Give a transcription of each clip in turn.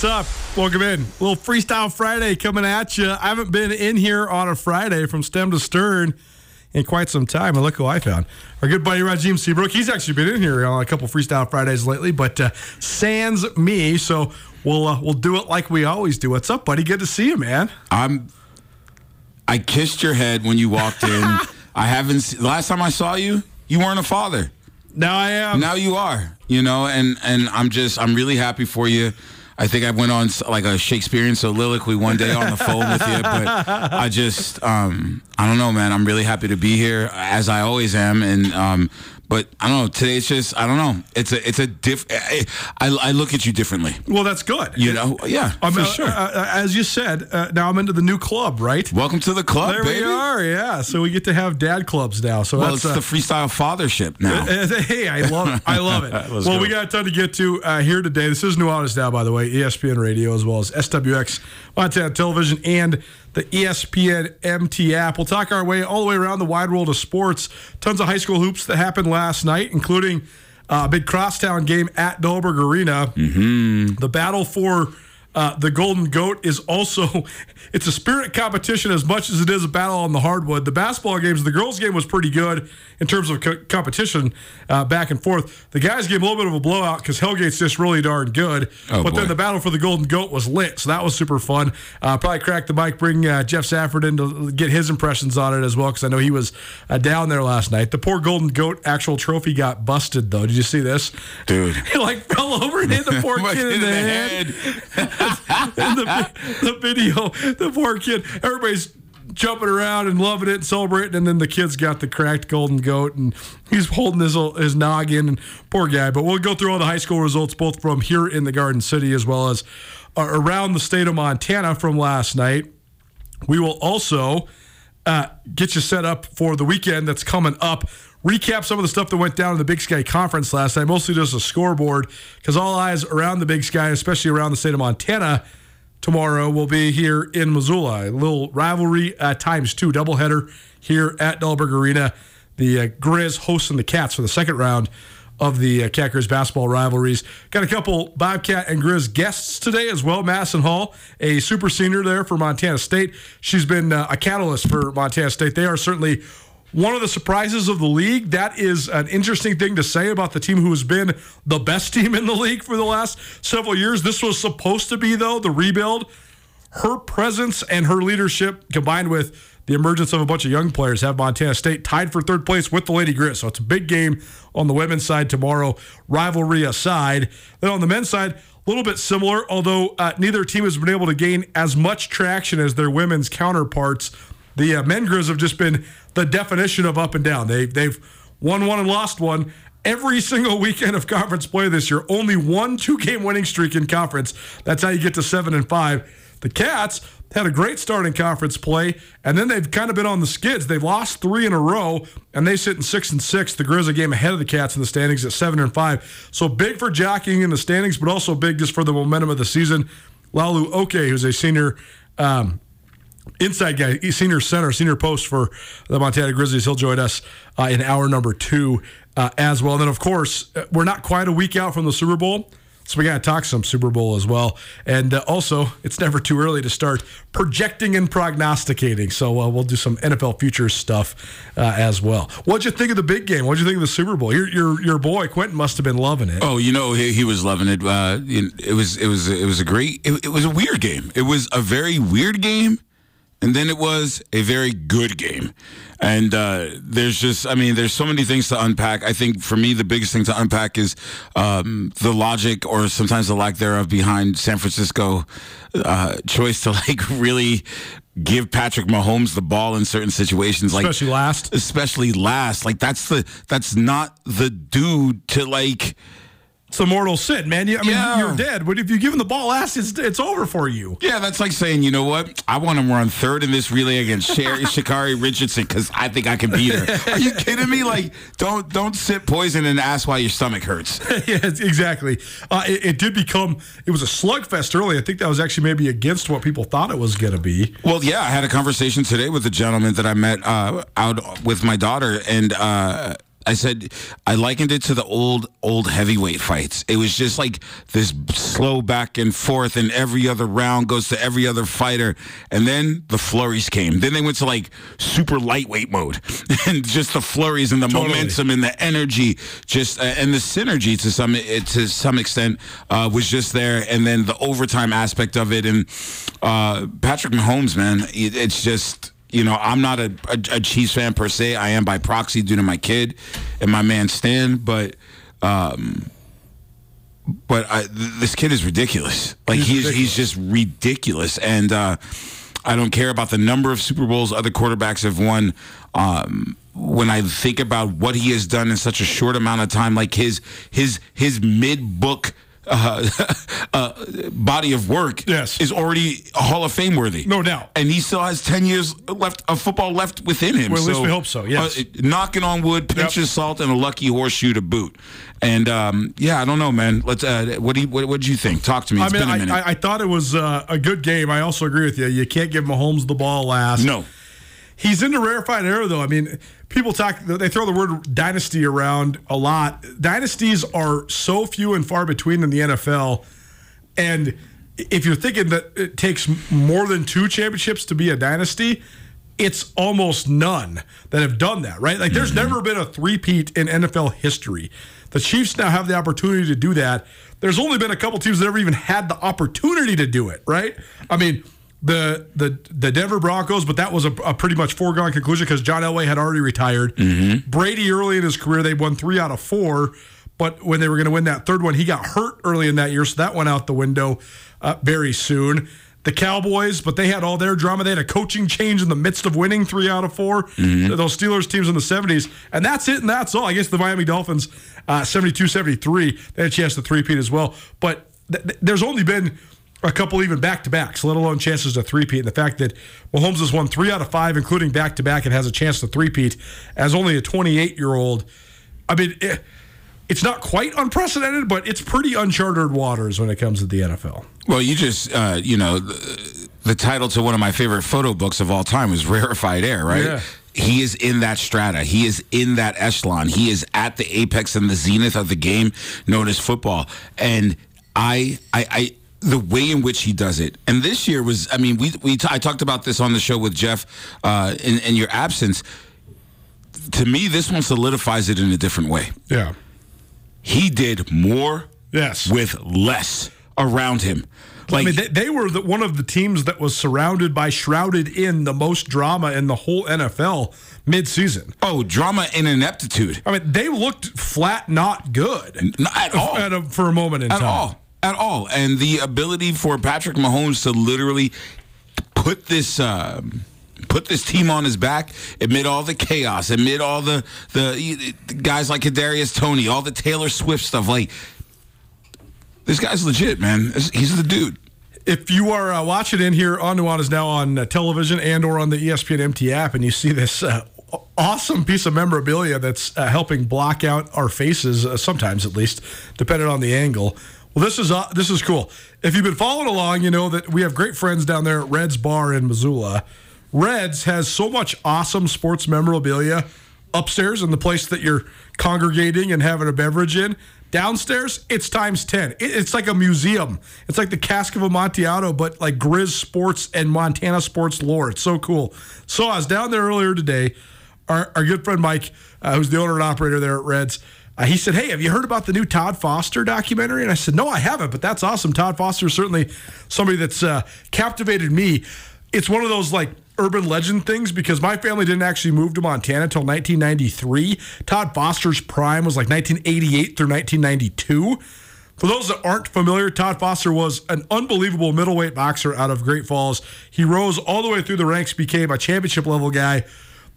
What's up? Welcome in. little Freestyle Friday coming at you. I haven't been in here on a Friday from stem to stern in quite some time. And look who I found. Our good buddy Rajiem Seabrook. He's actually been in here on a couple Freestyle Fridays lately, but uh, sans me. So we'll uh, we'll do it like we always do. What's up, buddy? Good to see you, man. I'm. I kissed your head when you walked in. I haven't. se- Last time I saw you, you weren't a father. Now I am. Now you are. You know, and and I'm just. I'm really happy for you. I think I went on like a Shakespearean soliloquy one day on the phone with you, but I just. um I don't know, man. I'm really happy to be here, as I always am, and. um but I don't know. Today's just I don't know. It's a it's a diff. I, I, I look at you differently. well, that's good. You know, yeah, I'm, for uh, sure. uh, uh, as you said, uh, now I'm into the new club, right? Welcome to the club, There baby. we are. Yeah. So we get to have dad clubs now. So Well, that's it's uh, the freestyle fathership now. Uh, hey, I love it. I love it. Well, go. we got a ton to get to uh, here today. This is Nuanez Now, by the way, ESPN Radio as well as SWX Montana Television and the ESPN MT app. We'll talk our way all the way around the wide world of sports. Tons of high school hoops that happened last night, including uh, a big crosstown game at Dahlberg Arena. Mm-hmm. The battle for uh, the Golden Goat is also it's a spirit competition as much as it is a battle on the hardwood. The basketball games, the girls' game was pretty good in terms of co- competition uh, back and forth. The guys' game a little bit of a blowout because Hellgate's just really darn good. Oh, but then the battle for the Golden Goat was lit, so that was super fun. Uh, probably crack the mic, bring uh, Jeff Safford in to get his impressions on it as well because I know he was uh, down there last night. The poor Golden Goat actual trophy got busted though. Did you see this, Dude. He like fell over and hit the poor kid in the head and the, the video, the poor kid, everybody's jumping around and loving it and celebrating, and then the kid's got the cracked golden goat and he's holding his his noggin and poor guy. But we'll go through all the high school results both from here in the Garden City as well as uh, around the state of Montana from last night. We will also uh, get you set up for the weekend that's coming up. Recap some of the stuff that went down in the Big Sky Conference last night, mostly just a scoreboard, because all eyes around the Big Sky, especially around the state of Montana, tomorrow will be here in Missoula. A little rivalry times two doubleheader here at Dahlberg Arena. The uh, Grizz hosting the Cats for the second round of the uh, Cat basketball rivalries. Got a couple Bobcat and Grizz guests today as well. Madison Hall, a super senior there for Montana State. She's been uh, a catalyst for Montana State. They are certainly one of the surprises of the league. That is an interesting thing to say about the team who has been the best team in the league for the last several years. This was supposed to be, though, the rebuild. Her presence and her leadership combined with the emergence of a bunch of young players have Montana State tied for third place with the Lady Grizz. So it's a big game on the women's side tomorrow, rivalry aside. Then on the men's side, a little bit similar, although uh, neither team has been able to gain as much traction as their women's counterparts. The uh, men Grizz have just been the definition of up and down. They, they've won one and lost one every single weekend of conference play this year. Only one two game winning streak in conference. That's how you get to seven and five. The Cats had a great start in conference play, and then they've kind of been on the skids. They've lost three in a row, and they sit in six and six. The Grizz a game ahead of the Cats in the standings at seven and five. So big for jockeying in the standings, but also big just for the momentum of the season. Lalu Oke, who's a senior. Um, inside guy, senior center, senior post for the Montana Grizzlies. He'll join us uh, in hour number two uh, as well. And then, of course, uh, we're not quite a week out from the Super Bowl. So we got to talk some Super Bowl as well, and uh, also it's never too early to start projecting and prognosticating. So uh, we'll do some NFL futures stuff uh, as well. What'd you think of the big game? What'd you think of the Super Bowl? Your your, your boy Quentin must have been loving it. Oh, you know he, he was loving it. Uh, it was it was it was a great. It, it was a weird game. It was a very weird game and then it was a very good game. And uh, there's just, I mean, there's so many things to unpack. I think for me, the biggest thing to unpack is um, the logic or sometimes the lack thereof behind San Francisco uh, choice to like really give Patrick Mahomes the ball in certain situations, like especially last, especially last. Like that's the that's not the dude to like it's a mortal sin, man. You, I mean, Yeah. you're dead. But if you give him the ball last, it's, it's over for you. Yeah, that's like saying, you know what? I want to run third in this relay against Sher- Sha'Carri Richardson because I think I can beat her. Are you kidding me? Like, don't don't sip poison and ask why your stomach hurts. yes, exactly. Uh, it, it did become, it was a slugfest early. I think that was actually maybe against what people thought it was going to be. Well, yeah, I had a conversation today with a gentleman that I met uh, out with my daughter, and uh, I said I likened it to the old old heavyweight fights. It was just like this slow back and forth, and every other round goes to every other fighter, and then the flurries came. Then they went to like super lightweight mode, and just the flurries and the Totally. momentum and the energy, just uh, and the synergy to some to some extent uh, was just there, and then the overtime aspect of it, and uh, Patrick Mahomes, man, it, it's just. You know, I'm not a, a, a Chiefs fan per se. I am by proxy due to my kid and my man Stan. But, um, but I, th- this kid is ridiculous. Like He's he's he's just ridiculous, and uh, I don't care about the number of Super Bowls other quarterbacks have won. Um, when I think about what he has done in such a short amount of time, like his his his mid book. Uh, uh, body of work Yes. is already Hall of Fame worthy, No doubt. and he still has ten years left of football left within him. Well, at least we hope so, yes. uh, knocking on wood, pinch Yep. of salt, and a lucky horseshoe to boot. And um, yeah, I don't know, man. Let's. Uh, what do you what did you think? Talk to me. It's I mean, been a minute. I, I, thought it was uh, a good game. I also agree with you. You can't give Mahomes the ball last. no. He's in into rarefied air, though. I mean, people talk, they throw the word dynasty around a lot. Dynasties are so few and far between in the NFL. And if you're thinking that it takes more than two championships to be a dynasty, it's almost none that have done that, right? Like, there's mm-hmm. never been a three-peat in NFL history. The Chiefs now have the opportunity to do that. There's only been a couple teams that ever even had the opportunity to do it, right? I mean, the the the Denver Broncos, but that was a, a pretty much foregone conclusion because John Elway had already retired. Brady early in his career, they won three out of four, but when they were going to win that third one, he got hurt early in that year, so that went out the window uh, very soon. The Cowboys, but they had all their drama. They had a coaching change in the midst of winning three out of 4 Those Steelers teams in the 70s. And that's it, and that's all. I guess the Miami Dolphins, uh, 72 73, they had a chance to three-peat as well. But th- th- there's only been a couple even back to backs, let alone chances to three-peat. And the fact that Mahomes has won three out of five, including back to back, and has a chance to three-peat as only a 28-year-old. I mean, it, it's not quite unprecedented, but it's pretty uncharted waters when it comes to the NFL. Well, you just, uh, you know, the, the title to one of my favorite photo books of all time was Rarefied Air, right? Yeah. He is in that strata. He is in that echelon. He is at the apex and the zenith of the game known as football. And I, I, I, the way in which he does it, and this year was, I mean, we, we, t- I talked about this on the show with Jeff uh, in, in your absence. To me, this one solidifies it in a different way. Yeah. He did more Yes. with less around him. Like I mean, they, they were the, one of the teams that was surrounded by, shrouded in the most drama in the whole NFL midseason. oh, drama and ineptitude. I mean, they looked flat, not good Not at all. a, for a moment in at time. all. At all. And the ability for Patrick Mahomes to literally put this um, put this team on his back amid all the chaos, amid all the the, the guys like Kadarius Toney, all the Taylor Swift stuff. Like this guy's legit, man. He's the dude. If you are uh, watching in here on is now on uh, television and or on the ESPN MT app, and you see this uh, awesome piece of memorabilia that's uh, helping block out our faces, uh, sometimes at least, depending on the angle. Well, this is uh, this is cool. If you've been following along, you know that we have great friends down there at Reds Bar in Missoula. Reds has so much awesome sports memorabilia upstairs in the place that you're congregating and having a beverage in. Downstairs, it's times 10. It- It's like a museum. It's like the Cask of Amontillado, but like Grizz sports and Montana sports lore. It's so cool. So I was down there earlier today. Our, our good friend Mike, uh, who's the owner and operator there at Reds, uh, he said, Hey, have you heard about the new Todd Foster documentary? And I said, No, I haven't, but that's awesome. Todd Foster is certainly somebody that's uh, captivated me. It's one of those like urban legend things because my family didn't actually move to Montana until 1993. Todd Foster's prime was like 1988 through 1992. For those that aren't familiar, Todd Foster was an unbelievable middleweight boxer out of Great Falls. He rose all the way through the ranks, became a championship level guy.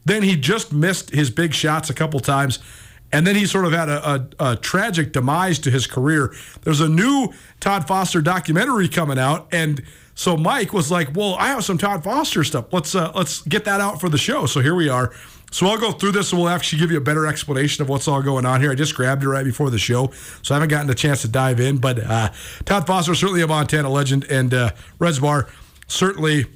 Then he just missed his big shots a couple times. And then he sort of had a, a, a tragic demise to his career. There's a new Todd Foster documentary coming out, and so Mike was like, "Well, I have some Todd Foster stuff. Let's uh, let's get that out for the show." So here we are. So I'll go through this, and we'll actually give you a better explanation of what's all going on here. I just grabbed it right before the show, so I haven't gotten a chance to dive in. But uh, Todd Foster certainly a Montana legend, and uh, certainly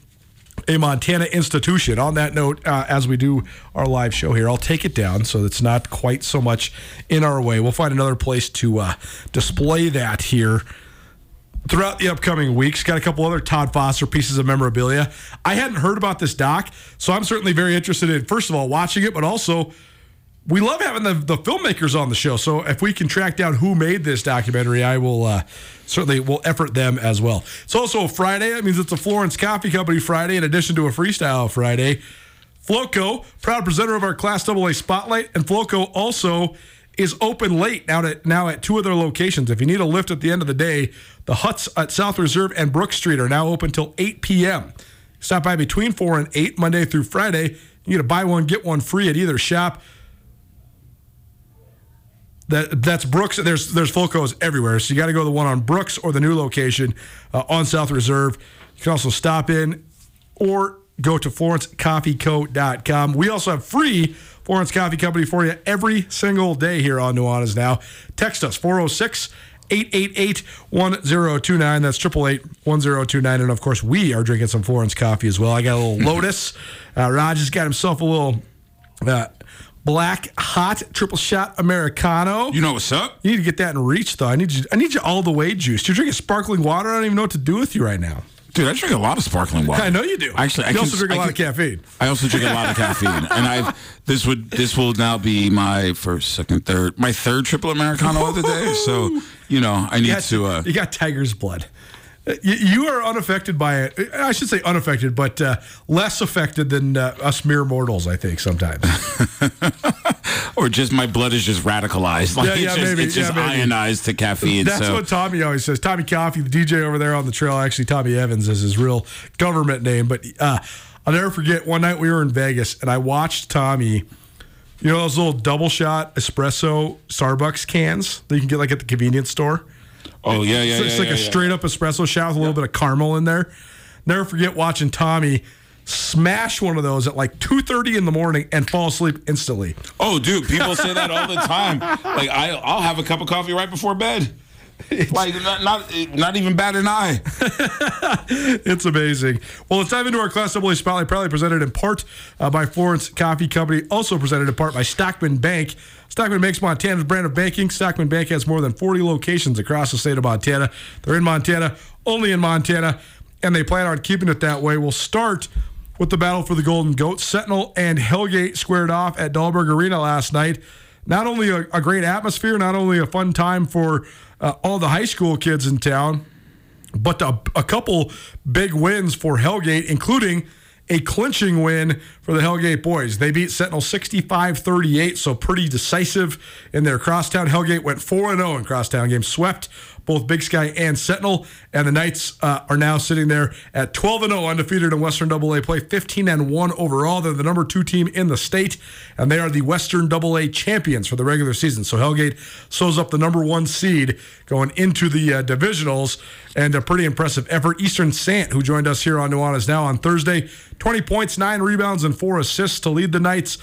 a Montana institution. On that note, uh, as we do our live show here, I'll take it down so it's not quite so much in our way. We'll find another place to uh, display that here throughout the upcoming weeks. Got a couple other Todd Foster pieces of memorabilia. I hadn't heard about this doc, so I'm certainly very interested in, first of all, watching it, but also we love having the, the filmmakers on the show. So if we can track down who made this documentary, I will uh, certainly will effort them as well. It's also a Friday. That means it's a Florence Coffee Company Friday in addition to a Freestyle Friday. Floco, proud presenter of our Class AA Spotlight, and Floco also is open late now at now at two of their locations. If you need a lift at the end of the day, the huts at South Reserve and Brook Street are now open till 8 p.m. Stop by between 4 and 8 Monday through Friday. You get a buy one get one free at either shop. That that's Brooks. There's there's Flocos everywhere, so you got to go to the one on Brooks or the new location uh, on South Reserve. You can also stop in or go to FlorenceCoffeeCo.com. We also have free Florence Coffee Company for you every single day here on Nuanez Now. Text us 406 888 1029. That's 888 1029. And of course, we are drinking some Florence coffee as well. I got a little Lotus. Uh, Raj has got himself a little. Uh, Black hot triple shot Americano. You know what's up? You need to get that in reach, though. I need you. I need you all the way juiced. You're drinking sparkling water. I don't even know what to do with you right now. Dude, I drink a lot of sparkling water. I know you do. Actually, I you can, also drink a I lot can- of caffeine. I also drink a lot of caffeine, and I've this would this will now be my first, second, third, my third triple americano of the day. So you know, I need to. Uh, you got tiger's blood. Uh, You, are unaffected by it. I should say unaffected, but uh, less affected than uh, us mere mortals. I think sometimes. or just my blood is just radicalized. Like Yeah, it's yeah, just, maybe, it's just yeah, ionized to caffeine. That's so what Tommy always says. Tommy Coffee, the DJ over there on the trail. Actually, Tommy Evans is his real government name. But uh, I'll never forget one night we were in Vegas and I watched Tommy. You know those little double shot espresso Starbucks cans that you can get like at the convenience store. Oh yeah, yeah, So yeah. it's like yeah, a yeah. straight up espresso shot with a little bit of caramel in there. Never forget watching Tommy smash one of those at like 2.30 in the morning and fall asleep instantly. Oh, dude, people say that all the time. Like I, I'll have a cup of coffee right before bed. Like not, not not even bat an eye. It's amazing. Well, let's dive into our Class AA Spotlight, proudly presented in part uh, by Florence Coffee Company, also presented in part by Stockman Bank. Stockman Bank's Montana's brand of banking. Stockman Bank has more than 40 locations across the state of Montana. They're in Montana, only in Montana, and they plan on keeping it that way. We'll start with the battle for the Golden Goat. Sentinel and Hellgate squared off at Dahlberg Arena last night. Not only a, a great atmosphere, not only a fun time for uh, all the high school kids in town, but a, a couple big wins for Hellgate, including a clinching win for the Hellgate boys. They beat Sentinel 65 38, so pretty decisive in their crosstown. Hellgate went 4 0 in crosstown games, swept both Big Sky and Sentinel. And the Knights uh, are now sitting there at 12 and 0, undefeated in Western AA play, 15 and 1 overall. They're the number two team in the state, and they are the Western AA champions for the regular season. So Hellgate sews up the number one seed going into the uh, divisionals, and a pretty impressive effort. Easton Sant, who joined us here on Nuanez Now on Thursday, 20 points, nine rebounds, and four assists to lead the Knights.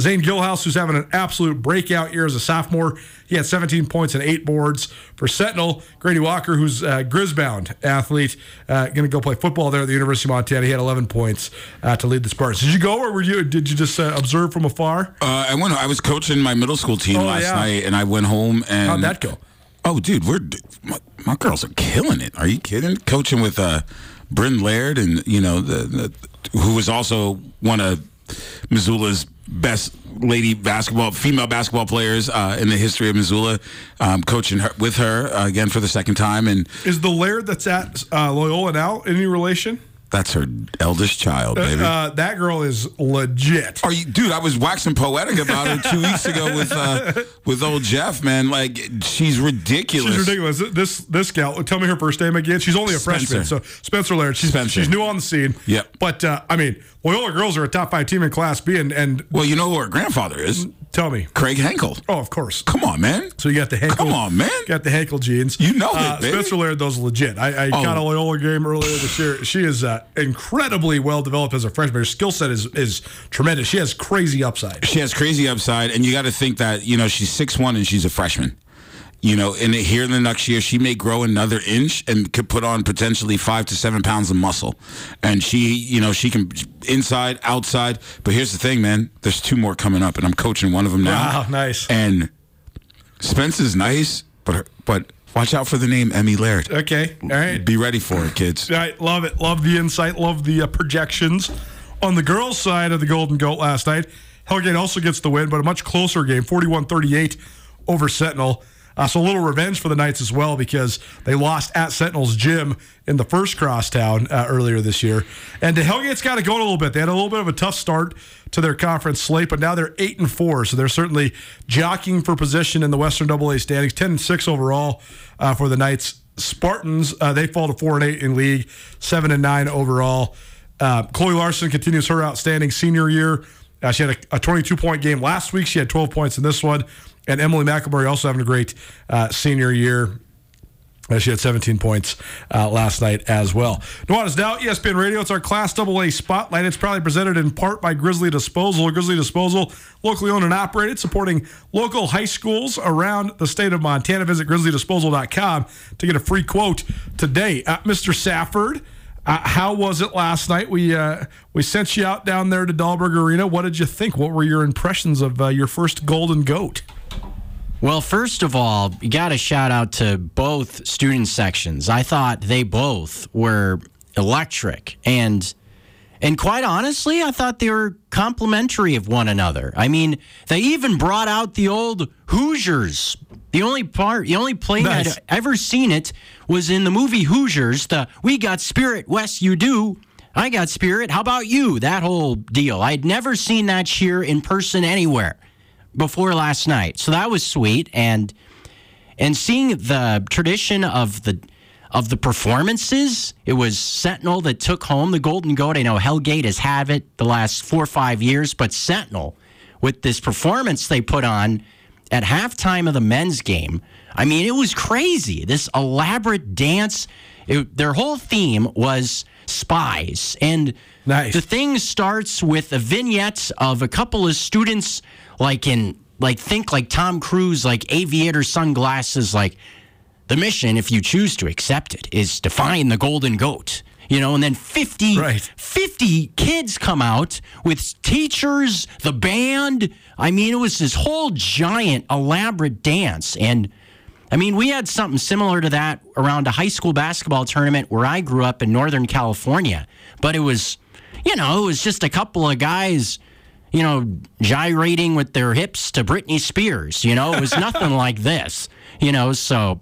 Zane Gilhouse, who's having an absolute breakout year as a sophomore, he had 17 points and eight boards for Sentinel. Grady Walker, who's a Grisbound athlete, uh, going to go play football there at the University of Montana. He had 11 points uh, to lead the Spartans. Did you go, or were you? Did you just uh, observe from afar? Uh, I went. I was coaching my middle school team Oh, last yeah. night, and I went home and How'd that go? Oh, dude, we're my, my girls are killing it. Are you kidding? Coaching with uh, Bryn Laird, and you know the, the who was also one of Missoula's best lady basketball, female basketball players uh, in the history of Missoula. Um, coaching her, with her uh, again for the second time, and Is the Laird that's at uh, Loyola now any relation? That's her eldest child, baby. Uh, that girl is legit. Are you, dude? I was waxing poetic about her two weeks ago with uh, with old Jeff, man. Like she's ridiculous. She's ridiculous. This this gal. Tell me her first name again. She's only a Spencer. freshman. So Spencer Laird. She's Spencer. she's new on the scene. Yep. But uh, I mean, Loyola girls are a top five team in Class B, and and Well, you know who her grandfather is? Tell me. Craig Henkel. Oh, of course. Come on, man. So you got the Henkel. Come on, man. Got the Henkel genes. You know it, uh, baby. Spencer Laird, those legit. I, I caught a Loyola game earlier this year. She is uh, incredibly well developed as a freshman. Her skill set is is tremendous. She has crazy upside. She has crazy upside, and you got to think that you know she's six one and she's a freshman. You know, and here in the next year, she may grow another inch and could put on potentially five to seven pounds of muscle. And she, you know, she can inside, outside. But here's the thing, man. There's two more coming up, and I'm coaching one of them now. Wow, nice. And Spence is nice, but her, but watch out for the name Emmy Laird. Okay. All right. Be ready for it, kids. I love it. Love the insight. Love the uh, projections. On the girls' side of the Golden Goat last night, Hellgate also gets the win, but a much closer game 41 38 over Sentinel. Uh, so a little revenge for the Knights as well because they lost at Sentinel's gym in the first crosstown uh, earlier this year. And the Hellgate's got to go a little bit. They had a little bit of a tough start to their conference slate, but now they're eight and four, so they're certainly jockeying for position in the Western AA standings. Ten and six overall uh, for the Knights. Spartans uh, they fall to four and eight in league, seven and nine overall. Uh, Chloe Larson continues her outstanding senior year. Uh, she had a, a 22 point game last week. She had 12 points in this one. And Emily McElmurray also having a great uh, senior year. Uh, she had 17 points uh, last night as well. Nuanez Now, ESPN Radio. It's our Class AA Spotlight. It's proudly presented in part by Grizzly Disposal. Grizzly Disposal, locally owned and operated, supporting local high schools around the state of Montana. Visit grizzlydisposal.com to get a free quote today. Uh, Mr. Safford, uh, how was it last night? We uh, we sent you out down there to Dahlberg Arena. What did you think? What were your impressions of uh, your first Golden Goat? Well, first of all, you got to shout out to both student sections. I thought they both were electric and and quite honestly, I thought they were complementary of one another. I mean, they even brought out the old Hoosiers. The only part, the only play Nice. I'd ever seen it was in the movie Hoosiers. The "We got spirit, Wes, you do." I got spirit. How about you? That whole deal. I'd never seen that cheer in person anywhere before last night. So that was sweet and and seeing the tradition of the of the performances, it was Sentinel that took home the Golden Goat. I know Hellgate has had it the last four or five years, but Sentinel, with this performance they put on at halftime of the men's game, I mean, it was crazy. This elaborate dance. It, their whole theme was spies, and Nice. the thing starts with a vignette of a couple of students, like in like think like Tom Cruise, like aviator sunglasses, like the mission, if you choose to accept it, is to find the golden goat. You know, and then 50, Right. 50 kids come out with teachers, the band. I mean, it was this whole giant, elaborate dance. And I mean, we had something similar to that around a high school basketball tournament where I grew up in Northern California. But it was, you know, it was just a couple of guys, you know, gyrating with their hips to Britney Spears. You know, it was nothing like this, you know, so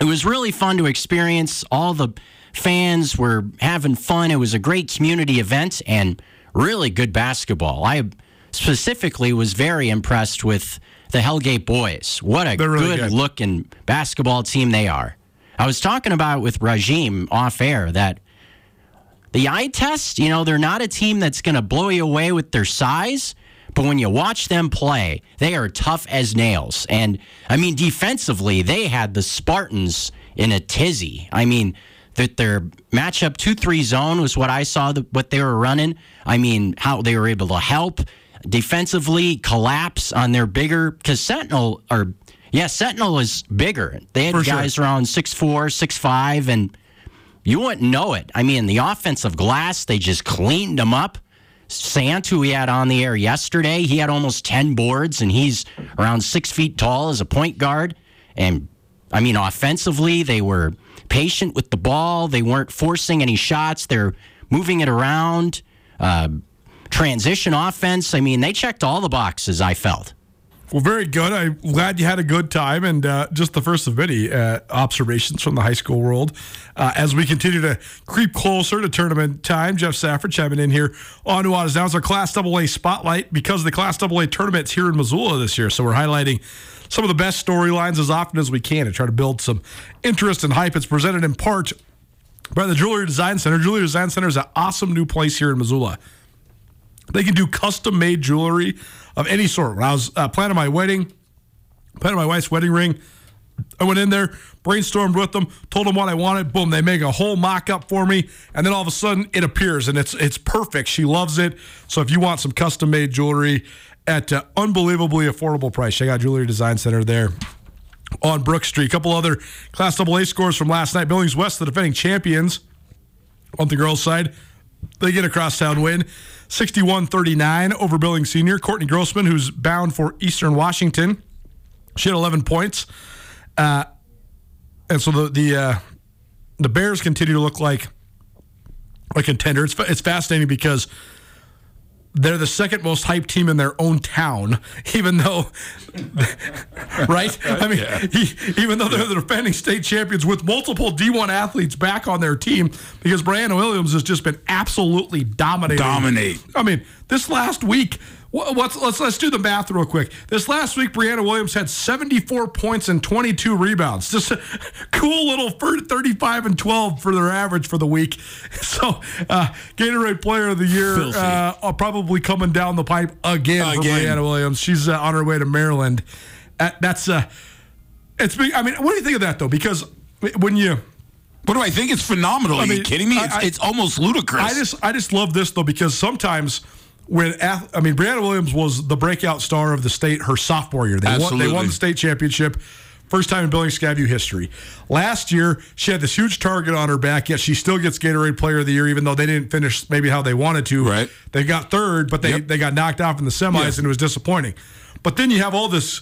it was really fun to experience. All the fans were having fun. It was a great community event and really good basketball. I specifically was very impressed with the Hellgate boys. What a really good, good. looking basketball team they are. I was talking about with Rajiem off air that the eye test, you know, they're not a team that's going to blow you away with their size, but when you watch them play, they are tough as nails. And I mean, defensively, they had the Spartans in a tizzy. I mean, that their matchup 2 3 zone was what I saw, the, what they were running. I mean, how they were able to help defensively collapse on their bigger, because Sentinel, or yeah, Sentinel is bigger. They had For sure. guys around 6'4, 6'5, and you wouldn't know it. I mean, the offensive glass, they just cleaned them up. Sant, who we had on the air yesterday, he had almost 10 boards, and he's around six feet tall as a point guard. And I mean, offensively, they were patient with the ball. They weren't forcing any shots. They're moving it around. Uh, transition offense. I mean, they checked all the boxes, I felt. Well, very good. I'm glad you had a good time, and uh, just the first of many uh, observations from the high school world. Uh, as we continue to creep closer to tournament time, Jeff Safford chiming in here on Nuanez Now. It's our Class AA spotlight because the Class AA tournament's here in Missoula this year, so we're highlighting some of the best storylines as often as we can to try to build some interest and hype. It's presented in part by the Jewelry Design Center. Jewelry Design Center is an awesome new place here in Missoula. They can do custom made jewelry of any sort. When I was uh, planning my wedding, planning my wife's wedding ring, I went in there, brainstormed with them, told them what I wanted. Boom, they make a whole mock up for me, and then all of a sudden it appears and it's it's perfect. She loves it. So if you want some custom made jewelry at unbelievably affordable price, check out Jewelry Design Center there on Brook Street. A couple other Class AA scores from last night. Billings West, the defending champions on the girls' side. They get a crosstown win, 61 39 over Senior. Courtney Grossman, who's bound for Eastern Washington, she had 11 points. Uh, and so the the uh, the Bears continue to look like a contender. It's, it's fascinating because they're the second most hyped team in their own town, even though, right? I mean, he, even though they're the defending state champions with multiple D1 athletes back on their team, because Brianna Williams has just been absolutely dominating. Dominate. I mean, this last week, what's, let's let's do the math real quick. This last week, Brianna Williams had 74 points and 22 rebounds. Just a cool little 35 and 12 for their average for the week. So, uh, Gatorade Player of the Year uh, uh, probably coming down the pipe again, for Brianna Williams. She's uh, on her way to Maryland. Uh, that's uh, it's big. I mean, what do you think of that though? Because when you What do I think? It's phenomenal. Are I you kidding me? I- It's, I- it's almost ludicrous. I just I just love this though because sometimes when I mean Brianna Williams was the breakout star of the state her sophomore year. They won they won the state championship. First time in Billings Skyview history. Last year, she had this huge target on her back, yet she still gets Gatorade Player of the Year, even though they didn't finish maybe how they wanted to. Right. They got third, but they, Yep. they got knocked off in the semis, Yeah. and it was disappointing. But then you have all this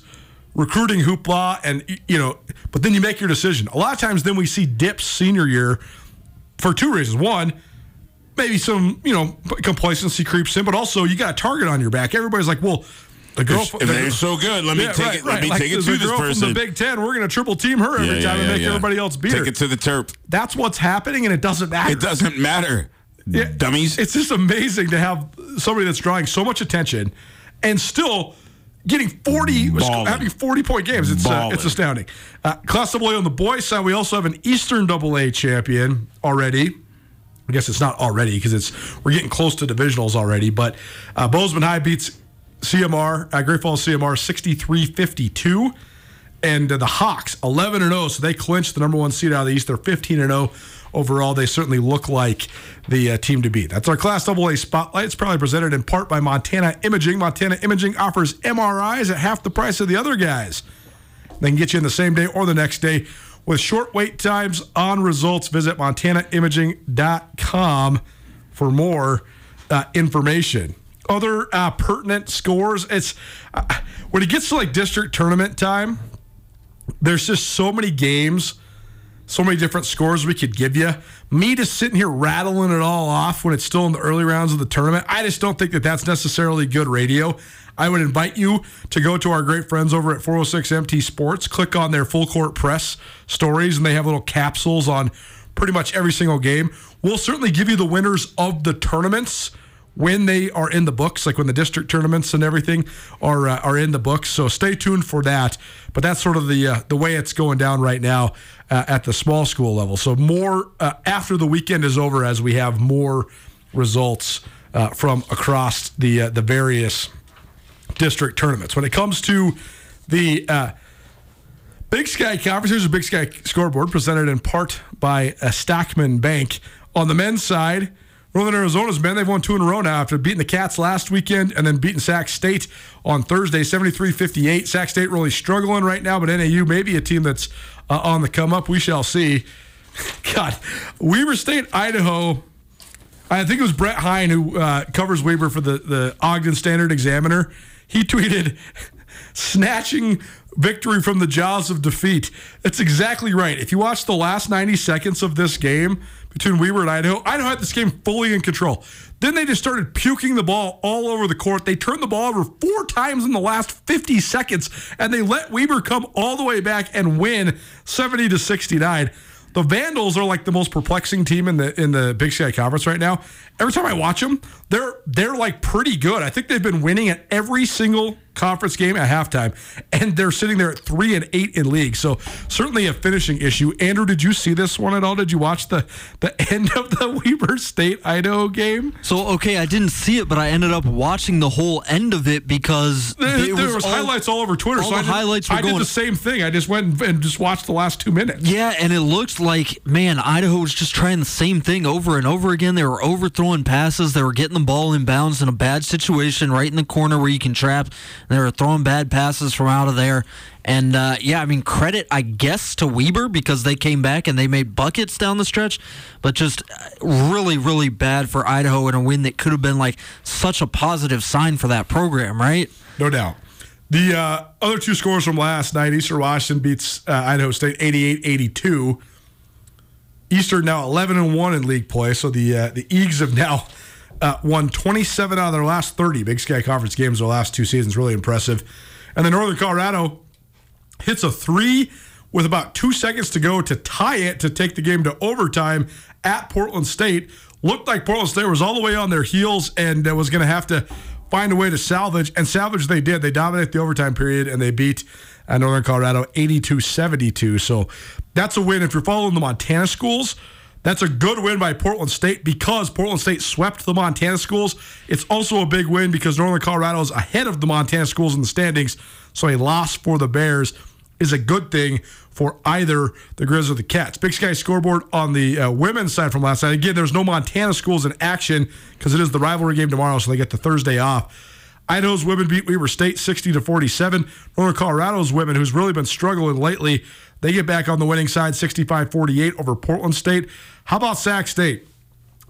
recruiting hoopla, and you know, but then you make your decision. A lot of times, then we see dips senior year for two reasons. One, maybe some you know complacency creeps in, but also you got a target on your back. Everybody's like, well, the girl. If they're so good, let me Yeah, take right, it. Let right. me Like, take it to a this person. From the Big Ten, we're going to triple team her every Yeah, time yeah, and make everybody else beat her. Take it to the terp. That's what's happening, and it doesn't matter. It doesn't matter. Dummies. It's just amazing to have somebody that's drawing so much attention and still getting 40, Balling. having 40 point games. It's, uh, it's astounding. Uh, Class AA on the boys side, we also have an Eastern AA champion already. I guess it's not already because it's we're getting close to divisionals already. But uh, Bozeman High beats CMR, uh, Great Falls CMR 63 52. And uh, the Hawks 11 and 0, so they clinched the number one seed out of the East. They're 15 and 0 overall. They certainly look like the uh, team to beat. That's our Class AA spotlight. It's probably presented in part by Montana Imaging. Montana Imaging offers MRIs at half the price of the other guys. They can get you in the same day or the next day with short wait times on results. Visit montanaimaging.com for more uh, information. Other uh, pertinent scores. It's uh, when it gets to like district tournament time. There's just so many games, so many different scores we could give you. me just sitting here rattling it all off when it's still in the early rounds of the tournament, I just don't think that that's necessarily good radio. I would invite you to go to our great friends over at 406 MT Sports, click on their full court press stories, and they have little capsules on pretty much every single game. We'll certainly give you the winners of the tournaments when they are in the books, like when the district tournaments and everything are uh, are in the books. So stay tuned for that. But that's sort of the uh, the way it's going down right now uh, at the small school level. So more uh, after the weekend is over, as we have more results uh, from across the uh, the various district tournaments. When it comes to the Big Sky Conference, here's a Big Sky scoreboard presented in part by a Stockman Bank. On the men's side, Northern Arizona's men, they've won two in a row now after beating the Cats last weekend and then beating Sac State on Thursday, 73 58. Sac State really struggling right now, but NAU may be a team that's uh, on the come up. We shall see. God, Weber State, Idaho. I think it was Brett Hine who uh, covers Weber for the, the Ogden Standard Examiner. He tweeted, snatching victory from the jaws of defeat. That's exactly right. If you watch the last 90 seconds of this game between Weber and Idaho, Idaho had this game fully in control. Then they just started puking the ball all over the court. They turned the ball over four times in the last 50 seconds, and they let Weber come all the way back and win 70 to 69. The Vandals are like the most perplexing team in the in the Big Sky Conference right now. Every time I watch them, they're they're like pretty good. I think they've been winning at every single conference game at halftime, and they're sitting there at three and eight in league. So certainly a finishing issue. Andrew, did you see this one at all? Did you watch the the end of the Weber State Idaho game? So okay, I didn't see it, but I ended up watching the whole end of it because there, it there was, was, all- highlights all over Twitter. all so the I did, highlights were I going- did the same thing. I just went and, and just watched the last two minutes. Yeah, and it looked like man, Idaho was just trying the same thing over and over again. They were overthrowing passes. They were getting the ball in bounds in a bad situation, right in the corner where you can trap. They were throwing bad passes from out of there. And uh, yeah, I mean, credit I guess to Weber because they came back and they made buckets down the stretch, but just uh, really, really bad for Idaho in a win that could have been like such a positive sign for that program, right? No doubt. The uh, other two scores from last night Eastern Washington beats uh, Idaho State 88 82. Eastern now 11 and 1 in league play. So the uh, the Eags have now uh, won 27 out of their last 30 Big Sky Conference games the last two seasons. Really impressive. And then Northern Colorado hits a three with about two seconds to go to tie it to take the game to overtime at Portland State. Looked like Portland State was all the way on their heels and uh, was going to have to find a way to salvage, and salvage they did. They dominate the overtime period and they beat uh, Northern Colorado 82 72. So that's a win. If you're following the Montana schools, that's a good win by Portland State because Portland State swept the Montana schools. It's also a big win because Northern Colorado is ahead of the Montana schools in the standings. So a loss for the Bears is a good thing for either the Grizz or the Cats. Big Sky scoreboard on the uh, women's side from last night. Again, there's no Montana schools in action because it is the rivalry game tomorrow, so they get the Thursday off. Idaho's women beat Weber State 60 to 47. Northern Colorado's women, who's really been struggling lately, they get back on the winning side 65 48 over Portland State. How about Sac State?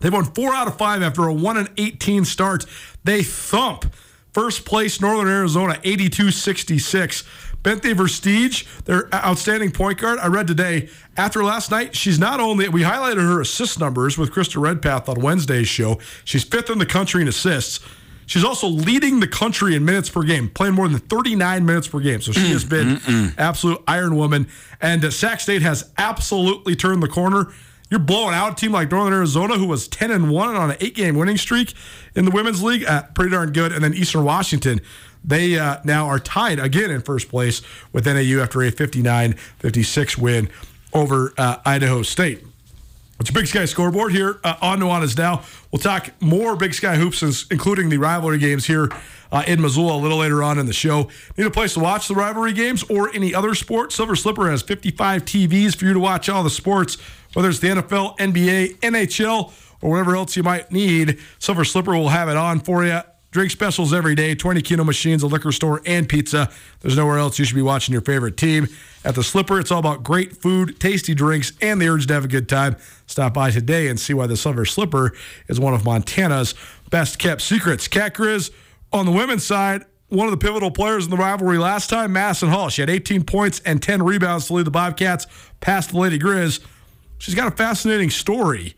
They've won four out of five after a 1 and 18 start. They thump first place Northern Arizona 82 66. Benthe Versteeg, their outstanding point guard. I read today after last night, she's not only, we highlighted her assist numbers with Krista Redpath on Wednesday's show. She's fifth in the country in assists. She's also leading the country in minutes per game, playing more than 39 minutes per game. So she has been absolute iron woman. And uh, Sac State has absolutely turned the corner. You're blowing out a team like Northern Arizona, who was 10 and 1 on an eight game winning streak in the women's league. Uh, pretty darn good. And then Eastern Washington, they uh, now are tied again in first place with NAU after a 59 56 win over uh, Idaho State. It's Big Sky scoreboard here uh, on Nuanez Now. We'll talk more Big Sky hoops, including the rivalry games here uh, in Missoula a little later on in the show. Need a place to watch the rivalry games or any other sport? Silver Slipper has 55 TVs for you to watch all the sports, whether it's the NFL, NBA, NHL, or whatever else you might need. Silver Slipper will have it on for you. Drink specials every day, 20 keno machines, a liquor store, and pizza. There's nowhere else you should be watching your favorite team. At the Slipper, it's all about great food, tasty drinks, and the urge to have a good time. Stop by today and see why the Silver Slipper is one of Montana's best kept secrets. Cat Grizz on the women's side, one of the pivotal players in the rivalry last time, Madison Hall. She had 18 points and 10 rebounds to lead the Bobcats past the Lady Grizz. she's got a fascinating story.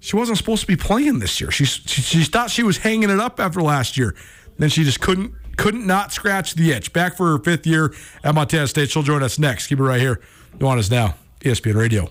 She wasn't supposed to be playing this year. She, she, she thought she was hanging it up after last year. Then she just couldn't couldn't not scratch the itch. Back for her fifth year at Montana State. She'll join us next. Keep it right here. Nuanez Now? ESPN Radio.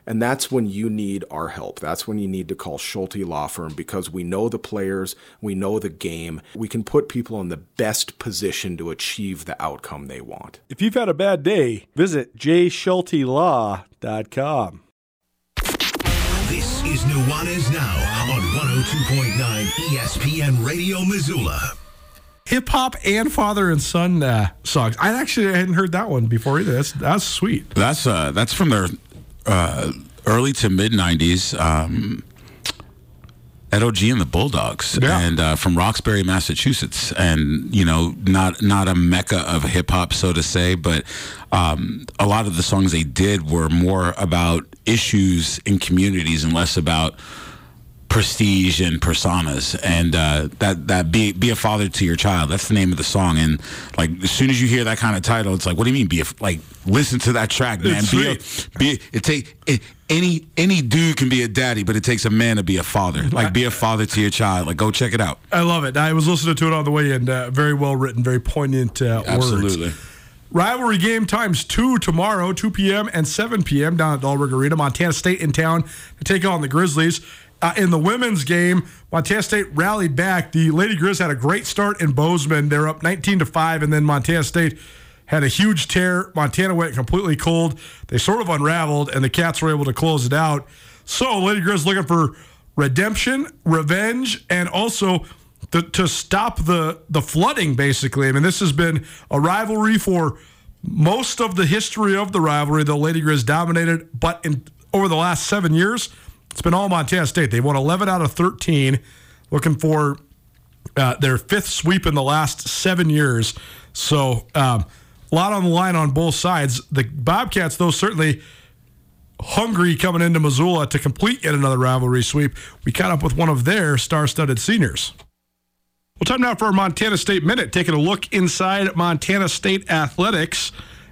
and that's when you need our help. That's when you need to call Schulte Law Firm because we know the players, we know the game. We can put people in the best position to achieve the outcome they want. If you've had a bad day, visit jschultelaw.com. This is Nuanez Now on 102.9 ESPN Radio Missoula. Hip hop and father and son uh, songs. I actually hadn't heard that one before either. That's that's sweet. That's uh, that's from their uh, early to mid '90s. Um, Ed O.G. and the Bulldogs, Yeah. and uh, from Roxbury, Massachusetts, and you know, not not a mecca of hip hop, so to say, but um, a lot of the songs they did were more about issues in communities and less about prestige and personas and uh, that that be be a father to your child that's the name of the song and like as soon as you hear that kind of title it's like what do you mean be a like listen to that track man It's be a, be it take it, any any dude can be a daddy but it takes a man to be a father like be a father to your child like go check it out I love it. I was listening to it on the way in. Uh, very well written, very poignant uh, absolutely words. Rivalry game times two tomorrow, 2 p.m. and 7 p.m. down at Dahlberg Arena. Montana State in town to take on the Grizzlies. Uh, in the women's game, Montana State rallied back. The Lady Grizz had a great start in Bozeman. They're up 19 to 5, and then Montana State had a huge tear. Montana went completely cold. They sort of unraveled, and the Cats were able to close it out. So, Lady Grizz looking for redemption, revenge, and also to, to stop the the flooding. Basically, I mean, this has been a rivalry for most of the history of the rivalry. The Lady Grizz dominated, but in over the last seven years, it's been all Montana State. They've won 11 out of 13, looking for uh, their fifth sweep in the last seven years. So, um, a lot on the line on both sides. The Bobcats, though, certainly hungry coming into Missoula to complete yet another rivalry sweep. We caught up with one of their star studded seniors. Well, time now for our Montana State Minute, taking a look inside Montana State athletics.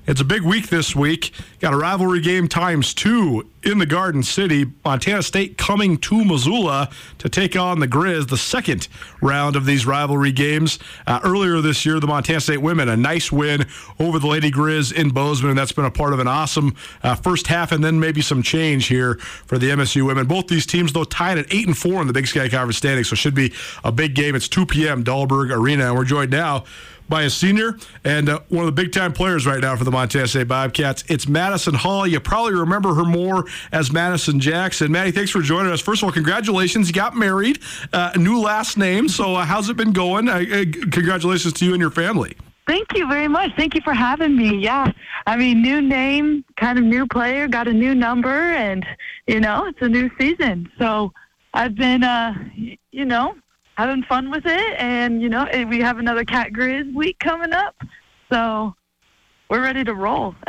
It's a big week this week. Got a rivalry game times two in the Garden City. Montana State coming to Missoula to take on the Grizz, the second round of these rivalry games. Uh, earlier this year, the Montana State women, a nice win over the Lady Grizz in Bozeman, and that's been a part of an awesome uh, first half and then maybe some change here for the MSU women. Both these teams, though, tied at 8 and 4 in the Big Sky Conference standings, so should be a big game. It's 2 p.m., Dahlberg Arena, and we're joined now by a senior and uh, one of the big time players right now for the Montana State Bobcats. It's Madison Hall. You probably remember her more as Madison Jackson. Maddie, thanks for joining us. First of all, congratulations. You got married, uh, new last name. So, uh, how's it been going? Uh, congratulations to you and your family. Thank you very much. Thank you for having me. Yeah. I mean, new name, kind of new player, got a new number, and, you know, it's a new season. So I've been, uh, you know, having fun with it. And, you know, eh, we have another Cat Grizz week coming up. So we're ready to roll.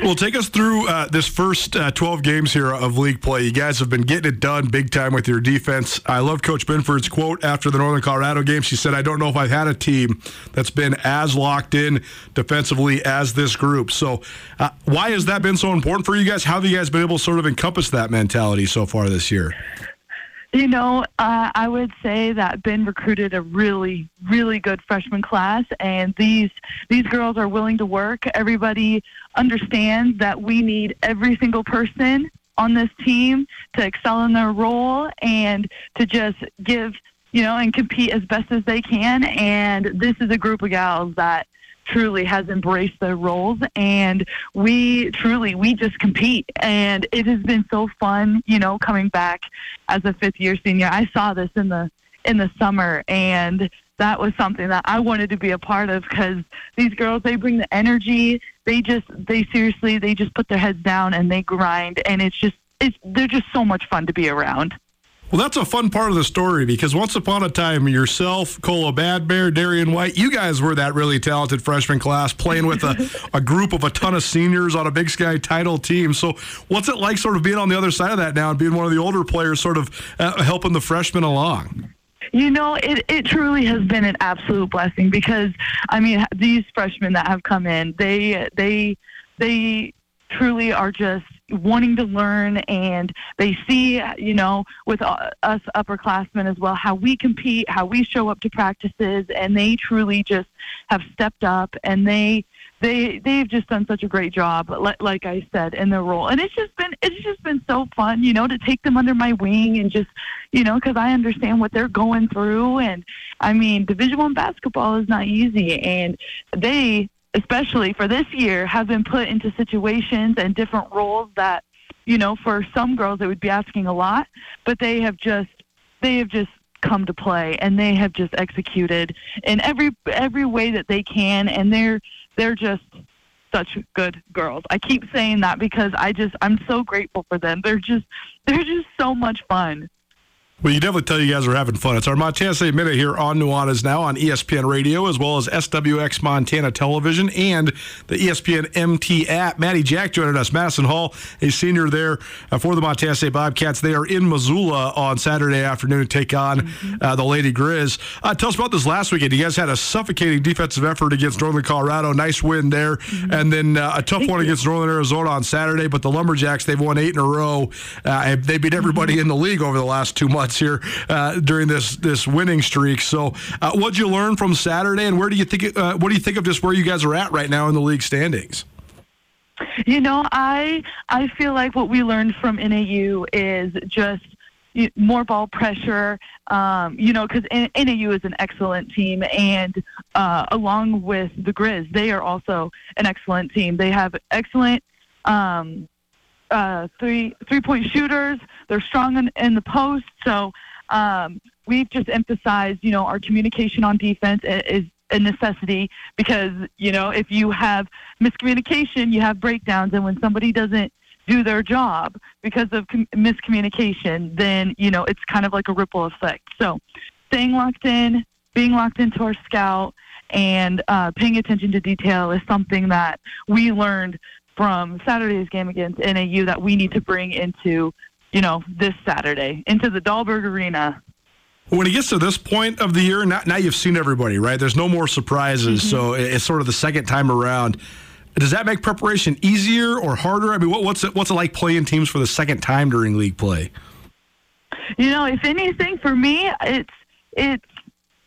Well, take us through uh, this first uh, 12 games here of league play. You guys have been getting it done big time with your defense. I love Coach Binford's quote after the Northern Colorado game. She said, I don't know if I've had a team that's been as locked in defensively as this group. So, uh, why has that been so important for you guys? How have you guys been able to sort of encompass that mentality so far this year? You know, uh, I would say that Ben recruited a really, really good freshman class, and these these girls are willing to work. Everybody understands that we need every single person on this team to excel in their role and to just give, you know, and compete as best as they can. And this is a group of gals that truly has embraced their roles and we truly we just compete. And it has been so fun you know coming back as a fifth year senior. I saw this in the in the summer and that was something that i wanted to be a part of because these girls they bring the energy. They just they seriously they just put their heads down and they grind and it's just it's they're just so much fun to be around Well, that's a fun part of the story because once upon a time, yourself, Kola Bad Bear, Darian White, you guys were that really talented freshman class playing with a, a group of a ton of seniors on a Big Sky title team. So, what's it like sort of being on the other side of that now and being one of the older players, sort of uh, helping the freshmen along? You know, it, it truly has been an absolute blessing because I mean these freshmen that have come in, they they they truly are just wanting to learn and they see, you know, with uh, us upperclassmen as well, how we compete, how we show up to practices, and they truly just have stepped up and they they they've just done such a great job like, like i said in their role. And it's just been it's just been so fun you know to take them under my wing and just you know because i understand what they're going through and i mean division one basketball is not easy and they especially for this year have been put into situations and different roles that you know for some girls it would be asking a lot but they have just they have just come to play and they have just executed in every every way that they can and they're they're just such good girls. I keep saying that because I just I'm so grateful for them. They're just they're just so much fun. Well, you definitely tell you guys are having fun. It's our Montana State Minute here on Nuanez Now on ESPN Radio, as well as SWX Montana Television and the ESPN MT app. Maddie Jack joining us. Madison Hall, a senior there uh, for the Montana State Bobcats. They are in Missoula on Saturday afternoon to take on uh, the Lady Grizz. Uh, tell us about this last weekend. You guys had a suffocating defensive effort against Northern Colorado. Nice win there. And then uh, a tough one against Northern Arizona on Saturday. But the Lumberjacks, they've won eight in a row. Uh, they beat everybody in the league over the last two months here uh, during this this winning streak. So, uh, what'd you learn from Saturday, and where do you think? Uh, what do you think of just where you guys are at right now in the league standings? You know, I I feel like what we learned from NAU is just more ball pressure. Um, you know, because NAU is an excellent team, and uh, along with the Grizz, they are also an excellent team. They have excellent um, uh, three three point shooters. They're strong in, in the post, so um, we've just emphasized, you know, our communication on defense is a necessity because you know if you have miscommunication, you have breakdowns, and when somebody doesn't do their job because of com- miscommunication, then you know it's kind of like a ripple effect. So, staying locked in, being locked into our scout, and uh, paying attention to detail is something that we learned from Saturday's game against NAU that we need to bring into, you know, this Saturday into the Dahlberg Arena. When it gets to this point of the year, now, now you've seen everybody, right? There's no more surprises, so mm-hmm. it's sort of the second time around. Does that make preparation easier or harder? I mean, what, what's it what's it like playing teams for the second time during league play? You know, if anything, for me, it's it's.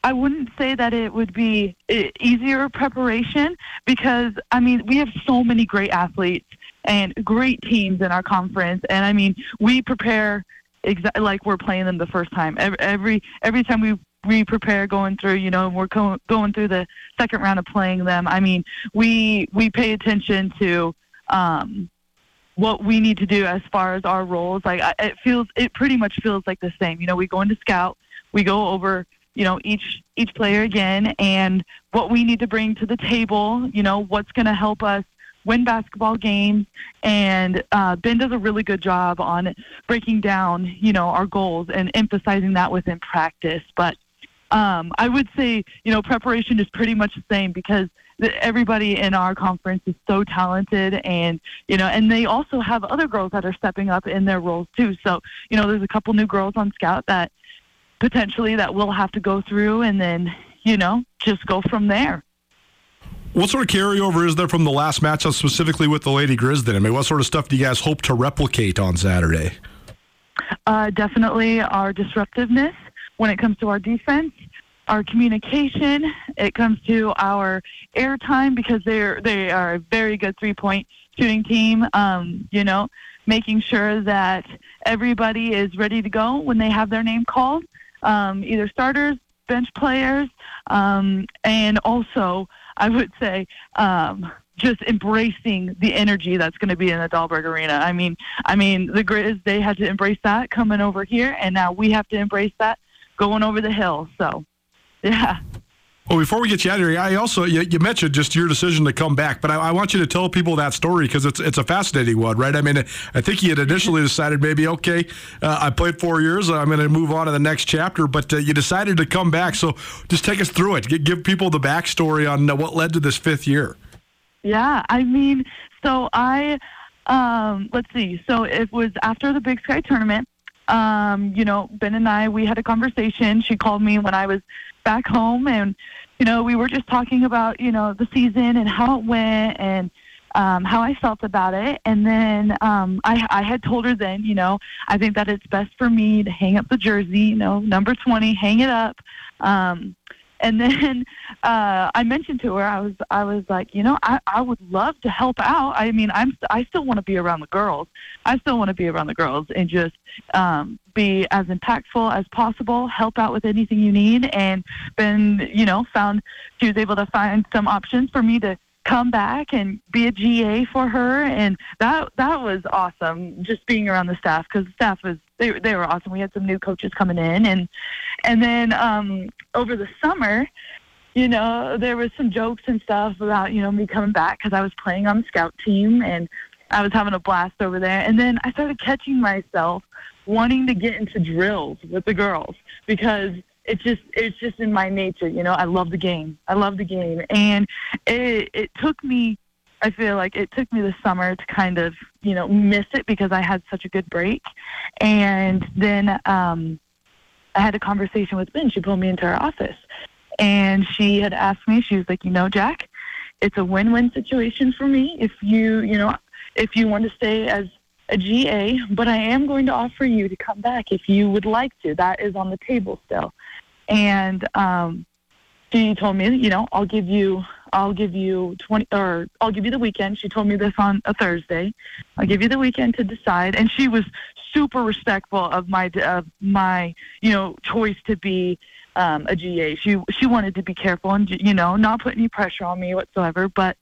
I wouldn't say that it would be e- easier preparation because I mean we have so many great athletes and great teams in our conference, and I mean we prepare exactly like we're playing them the first time. Every every, every time we we prepare going through, you know, we're go, going through the second round of playing them. I mean, we we pay attention to um, what we need to do as far as our roles. Like I- it feels, it pretty much feels like the same. You know, we go into scout, we go over, you know, each each player again, and what we need to bring to the table. You know, what's going to help us win basketball games. And uh, Ben does a really good job on breaking down, you know, our goals and emphasizing that within practice. But um, I would say, you know, preparation is pretty much the same because everybody in our conference is so talented, and you know, and they also have other girls that are stepping up in their roles too. So, you know, there's a couple new girls on scout that potentially that we'll have to go through, and then you know, just go from there. What sort of carryover is there from the last matchup, specifically with the Lady Grizz? Then, I mean, what sort of stuff do you guys hope to replicate on Saturday? Uh, definitely our disruptiveness when it comes to our defense, our communication. It comes to our airtime because they're they are a very good three point shooting team. Um, you know, making sure that everybody is ready to go when they have their name called, um, either starters, bench players, um, and also I would say um, just embracing the energy that's going to be in the Dahlberg Arena. I mean, I mean the Grizz they had to embrace that coming over here, and now we have to embrace that going over the hill. So, yeah. Well, before we get you out of here, I also you, you mentioned just your decision to come back, but I, I want you to tell people that story because it's it's a fascinating one, right? I mean, I think you had initially decided maybe okay, uh, I played four years, I'm going to move on to the next chapter, but uh, you decided to come back. So just take us through it. G- give people the backstory on uh, what led to this fifth year. Yeah, I mean, so I, um, let's see. So it was after the Big Sky tournament. Um, you know, Ben and I, we had a conversation. She called me when I was back home, and you know, we were just talking about you know the season and how it went and um, how I felt about it. And then um, I, I had told her then, you know, I think that it's best for me to hang up the jersey, you know, number 20, hang it up. Um, and then uh, I mentioned to her, I was, I was like, you know, I, I would love to help out. I mean, I'm, I still want to be around the girls. I still want to be around the girls and just um, be as impactful as possible. Help out with anything you need. And been, you know, found she was able to find some options for me to come back and be a GA for her, and that that was awesome. Just being around the staff because the staff was they they were awesome. We had some new coaches coming in, and and then um, over the summer, you know, there was some jokes and stuff about you know me coming back because I was playing on the scout team and I was having a blast over there. And then I started catching myself wanting to get into drills with the girls because it's just it's just in my nature you know? I love the game. I love the game. And it it took me i feel like it took me the summer to kind of you know miss it because i had such a good break. And then um i had a conversation with ben she pulled me into her office. And she had asked me she was like you know jack it's a win-win situation for me if you you know if you want to stay as a GA, but I am going to offer you to come back if you would like to. That is on the table still. And um, she told me, you know, I'll give you, I'll give you twenty, or I'll give you the weekend. She told me this on a Thursday. I'll give you the weekend to decide. And she was super respectful of my, of my, you know, choice to be um, a GA. She she wanted to be careful and you know not put any pressure on me whatsoever. But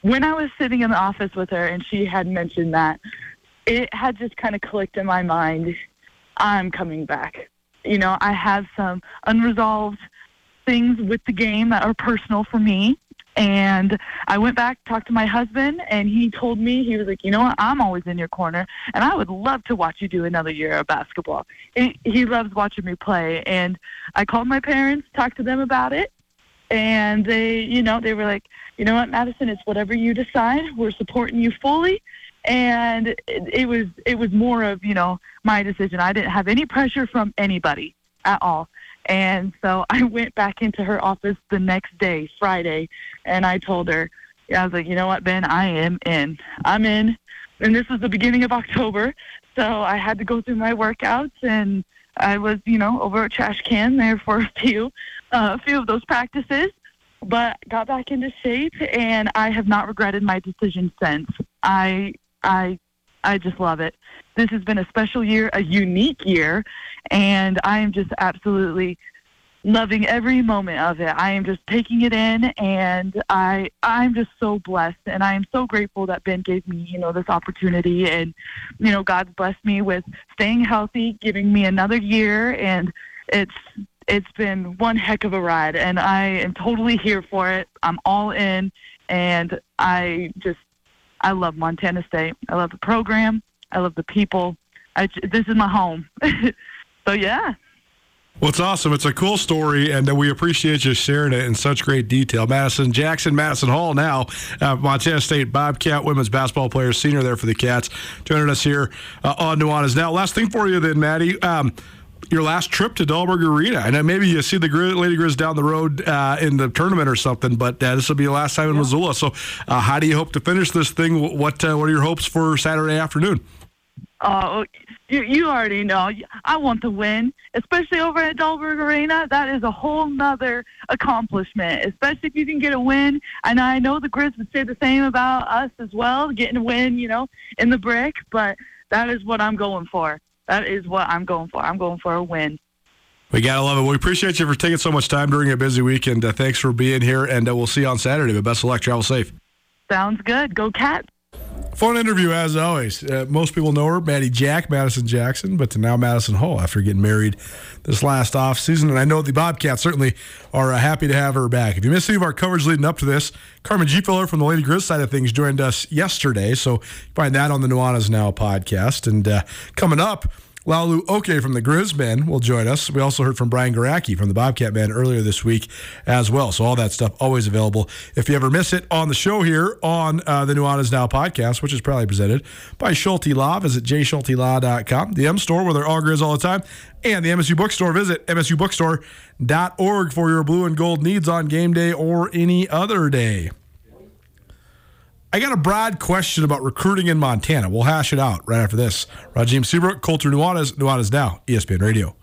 when I was sitting in the office with her and she had mentioned that, it had just kind of clicked in my mind. I'm coming back. You know, I have some unresolved things with the game that are personal for me. And I went back, talked to my husband, and he told me, he was like, you know what, I'm always in your corner, and I would love to watch you do another year of basketball. He, he loves watching me play. And I called my parents, talked to them about it, and they, you know, they were like, you know what, Madison, it's whatever you decide. We're supporting you fully and it, it was it was more of you know my decision. I didn't have any pressure from anybody at all. And so I went back into her office the next day, Friday, and I told her, I was like, you know what, Ben, I am in. I'm in. And this was the beginning of October, so I had to go through my workouts, and I was, you know, over a trash can there for a few, uh, a few of those practices, but got back into shape, and I have not regretted my decision since. I I I just love it. This has been a special year, a unique year, and I am just absolutely loving every moment of it. I am just taking it in and I I'm just so blessed and I am so grateful that Ben gave me, you know, this opportunity and you know, God's blessed me with staying healthy, giving me another year and it's it's been one heck of a ride and I am totally here for it. I'm all in and I just I love Montana State. I love the program. I love the people. I, this is my home. so yeah. Well, it's awesome. It's a cool story, and we appreciate you sharing it in such great detail. Madison Jackson, Madison Hall now, uh, Montana State Bobcat women's basketball player, senior there for the Cats, joining us here uh, on Nuanez. Now, last thing for you then, Maddie. Um, your last trip to Dahlberg Arena. And maybe you see the Lady Grizz down the road uh, in the tournament or something, but uh, this will be your last time in yeah. Missoula. So, uh, how do you hope to finish this thing? What uh, What are your hopes for Saturday afternoon? Oh, you, you already know. I want to win, especially over at Dahlberg Arena. That is a whole nother accomplishment, especially if you can get a win. And I know the Grizz would say the same about us as well, getting a win, you know, in the brick. But that is what I'm going for. That is what I'm going for. I'm going for a win. We gotta love it. We appreciate you for taking so much time during a busy weekend. Uh, thanks for being here, and uh, we'll see you on Saturday. But best of luck. Travel safe. Sounds good. Go Cats. Fun interview as always. Uh, most people know her, Maddie Jack, Madison Jackson, but to now Madison Hall after getting married this last off season. And I know the Bobcats certainly are uh, happy to have her back. If you missed any of our coverage leading up to this, Carmen Gfeller from the Lady Grizz side of things joined us yesterday. So find that on the Nuanez Now podcast. And uh, coming up, Laulu Oke from the Grizz Men will join us. We also heard from Brian Garacki from the Bobcat Men earlier this week as well. So all that stuff always available. If you ever miss it on the show here on uh, the Nuanez Now podcast, which is proudly presented by Schulte Law, visit jschultelaw.com, the M store where they're all Grizz all the time, and the MSU Bookstore. Visit msubookstore.org for your blue and gold needs on game day or any other day. I got a broad question about recruiting in Montana. We'll hash it out right after this. Rajiem Seabrook, Colter Nuanez, Nuanez Now, ESPN Radio.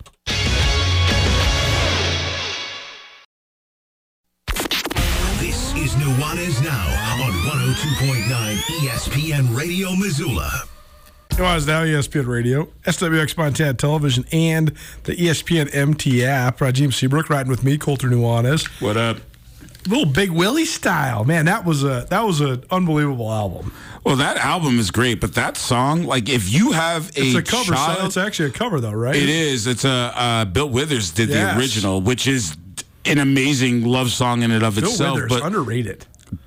This is Nuanez Now on 102.9 ESPN Radio Missoula. Nuanez Now, ESPN Radio, SWX Montana Television, and the ESPN MT app. Rajiem Seabrook riding with me, Colter Nuanez. What up? Little Big Willie style, man. That was a that was an unbelievable album. Well, that album is great, but that song, like, if you have a, It's a cover. child, song. It's actually a cover, though, right? It is. It's a uh, Bill Withers did Yes. the original, which is an amazing love song in and of Bill itself. Withers, but underrated.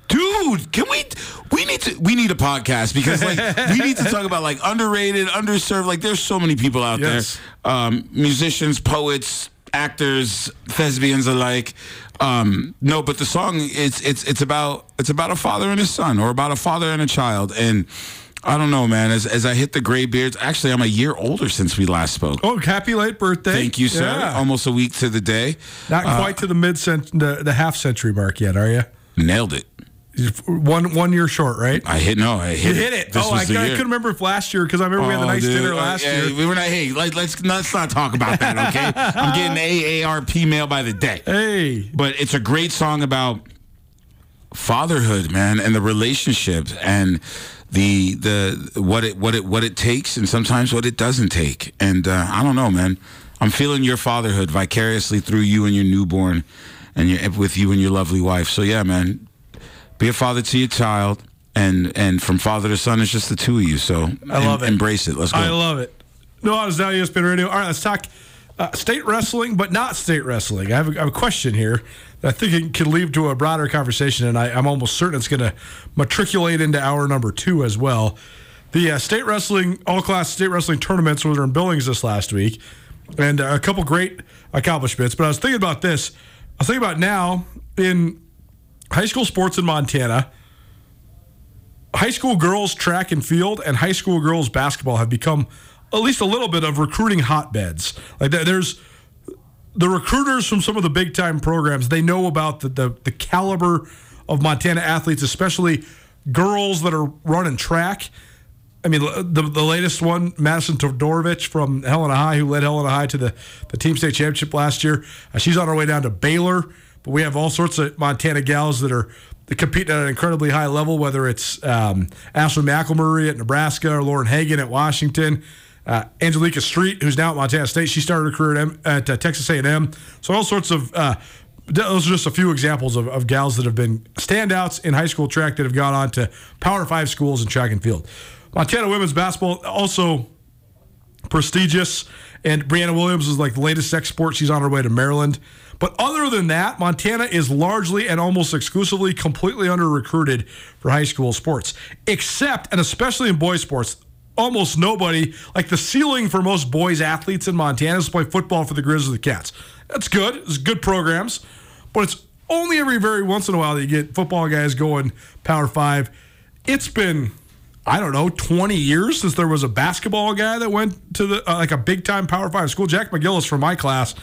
dude, can we? We need to. We need a podcast because like we need to talk about like underrated, underserved. Like there's so many people out Yes. there, um, musicians, poets, actors, thespians alike. Um, no, but the song it's it's it's about it's about a father and a son, or about a father and a child, and. I don't know, man. As, as I hit the gray beards, actually, I'm a year older since we last spoke. Oh, happy late birthday! Thank you, sir. Yeah. Almost a week to the day. Not Uh, quite to the midcent the, the half century mark yet, are you? Nailed it. One one year short, right? I hit no. I hit You hit it. This oh, I, I couldn't remember if last year because I remember we had the Oh, nice dude. dinner Uh, last yeah, year. We were not. Hey, like, let's let's not talk about that. Okay, I'm getting AARP mail by the day. Hey, but it's a great song about fatherhood, man, and the relationship and the the what it what it what it takes and sometimes what it doesn't take. And uh, I don't know, man. I'm feeling your fatherhood vicariously through you and your newborn, and your, with you and your lovely wife. So yeah, man, be a father to your child. And and from father to son, it's just the two of you. So I love it. Embrace it. Let's go. I love it. No, I was down ESPN Radio. All right, let's talk uh, state wrestling, but not state wrestling. I have, a, I have a question here that I think it could lead to a broader conversation, and I, I'm almost certain it's going to matriculate into hour number two as well. The uh, state wrestling, all class state wrestling tournaments were in Billings this last week, and uh, a couple great accomplishments. But I was thinking about this. I was thinking about now in high school sports in Montana high school girls track and field and high school girls basketball have become at least a little bit of recruiting hotbeds. Like there's the recruiters from some of the big time programs. They know about the the, the caliber of Montana athletes, especially girls that are running track. I mean, the the latest one, Madison Todorovich from Helena High, who led Helena High to the, the team state championship last year. Uh, she's on her way down to Baylor. But we have all sorts of Montana gals that are compete at an incredibly high level, whether it's um, Ashley McElmurray at Nebraska or Lauren Hagan at Washington. Uh, Angelica Street, who's now at Montana State, she started her career at, M- at uh, Texas A&M. So all sorts of uh, those are just a few examples of, of gals that have been standouts in high school track that have gone on to Power Five schools in track and field. Montana women's basketball also prestigious. And Brianna Williams is like the latest export. She's on her way to Maryland. But other than that, Montana is largely and almost exclusively completely under recruited for high school sports, except and especially in boys sports. Almost nobody, like the ceiling for most boys athletes in Montana is to play football for the Grizz or the Cats. That's good. It's good programs, but it's only every very once in a while that you get football guys going Power Five. It's been I don't know, 20 years since there was a basketball guy that went to the uh, like a big time Power Five school. Jack McGillis from my class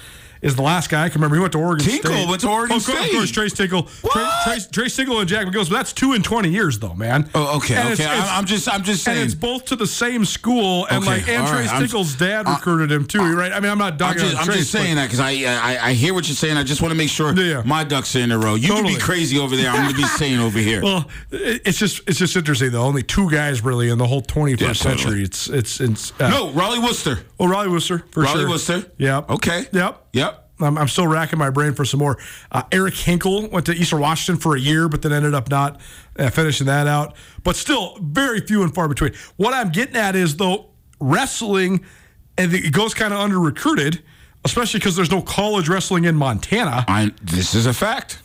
is the last guy I can remember. He went to Oregon Tinkle State. went to Oregon oh, of course- Of course, Tres Tinkle. Tres, Tres, Tres Tinkle and Jack McGillis, but that's two in 20 years, though, man. Oh, okay, And okay. it's- it's- I'm, just, I'm just And saying. it's both to the same school, and Okay, like, and all right, Tres I'm- Tinkle's dad recruited him too, right? I mean, I'm not I'm just, I'm Tres, just saying that because I, I I hear what you're saying. I just want to make sure Yeah. my ducks are in a row. You can be crazy over there. I'm going to be sane over here. Well, it's just it's just interesting though. Only two guys really in the whole 21st Yeah, totally. century. It's it's it's uh, no, Raleigh Worcester. Well, Raleigh Worcester for Raleigh sure. Worcester. Yep. Okay. Yep. Yep. I'm, I'm still racking my brain for some more. Uh, Eric Hinkle went to Eastern Washington for a year, but then ended up not uh, finishing that out. But still, very few and far between. What I'm getting at is though wrestling, and it goes kind of under recruited, especially because there's no college wrestling in Montana. I, this is a fact.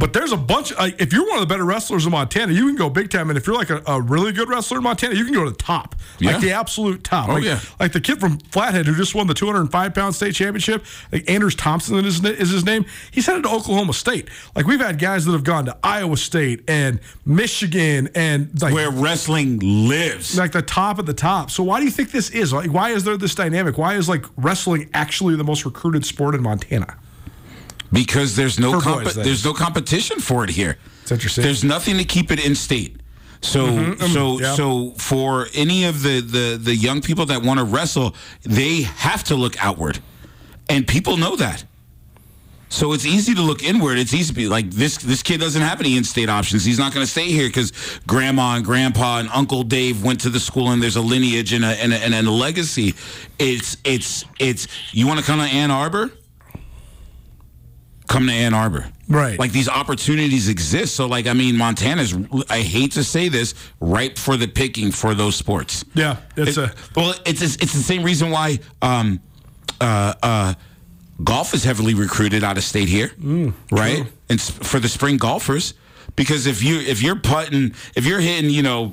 But there's a bunch. Like, if you're one of the better wrestlers in Montana, you can go big time. And if you're like a, a really good wrestler in Montana, you can go to the top, Yeah. like the absolute top. Oh, like, yeah. like the kid from Flathead who just won the 205 pound state championship. Like Anders Thompson is, is his name. He's headed to Oklahoma State. Like we've had guys that have gone to Iowa State and Michigan and like Where wrestling lives. like the top of the top. So why do you think this is? Like why is there this dynamic? Why is like wrestling actually the most recruited sport in Montana? Because there's no comp- there's no competition for it here. It's interesting. There's nothing to keep it in state. So so yeah. so for any of the the the young people that want to wrestle, they have to look outward, and people know that. So it's easy to look inward. It's easy to be like this. This kid doesn't have any in-state options. He's not going to stay here because grandma and grandpa and Uncle Dave went to the school, and there's a lineage and a and a, and a legacy. It's it's it's. You want to come to Ann Arbor? Come to Ann Arbor. Right. Like these opportunities exist. So like I mean, Montana's. I hate to say this, ripe for the picking for those sports. Yeah, it's It- a well, it's it's the same reason why um, uh, uh, golf is heavily recruited out of state here, Mm, right? And for the spring golfers, because if you if you're putting if you're hitting you know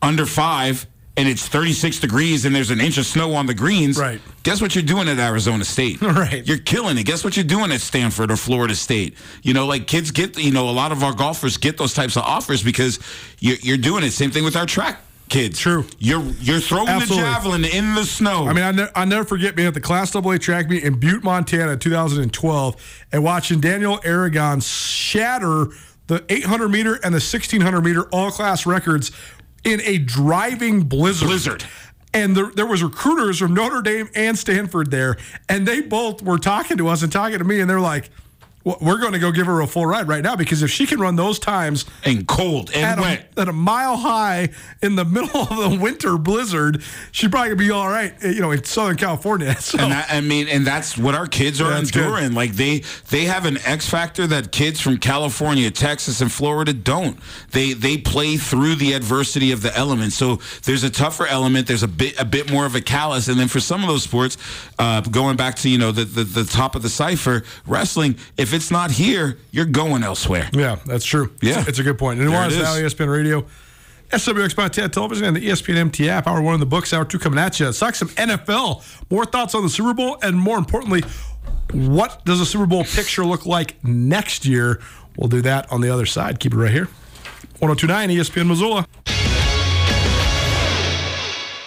under five and it's 36 degrees and there's an inch of snow on the greens, Right. Guess what you're doing at Arizona State? Right. You're killing it. Guess what you're doing at Stanford or Florida State? You know, like kids get, you know, a lot of our golfers get those types of offers because you're, you're doing it. Same thing with our track kids. True. You're you're throwing Absolutely. the javelin in the snow. I mean, I ne- I'll never forget being at the Class AA track meet in Butte, Montana 2012 and watching Daniel Aragon shatter the 800 meter and the 1600 meter all class records in a driving blizzard. Blizzard. And there, there was recruiters from Notre Dame and Stanford there, and they both were talking to us and talking to me, and they're like, "We're going to go give her a full ride right now because if she can run those times and cold and at wet. a, at a mile high in the middle of the winter blizzard, she'd probably be all right, eh, you know, in Southern California. So, And that, I mean, and that's what our kids are Yeah, it's good. enduring. Like they, they have an X factor that kids from California, Texas, and Florida don't. They, they play through the adversity of the elements. So there's a tougher element. There's a bit, a bit more of a callus. And then for some of those sports, uh, going back to you know the, the the top of the cipher, wrestling. If it's not here, you're going elsewhere. yeah, that's true. Yeah. It's, it's a good point. And There Nuanez it is. Valley, ESPN Radio, SWX Montana Television, and the ESPN MT app. Hour one of the books, hour two coming at you. Let's talk some NFL. More thoughts on the Super Bowl, and more importantly, what does the Super Bowl picture look like next year? We'll do that on the other side. Keep it right here. 1029 ESPN Missoula.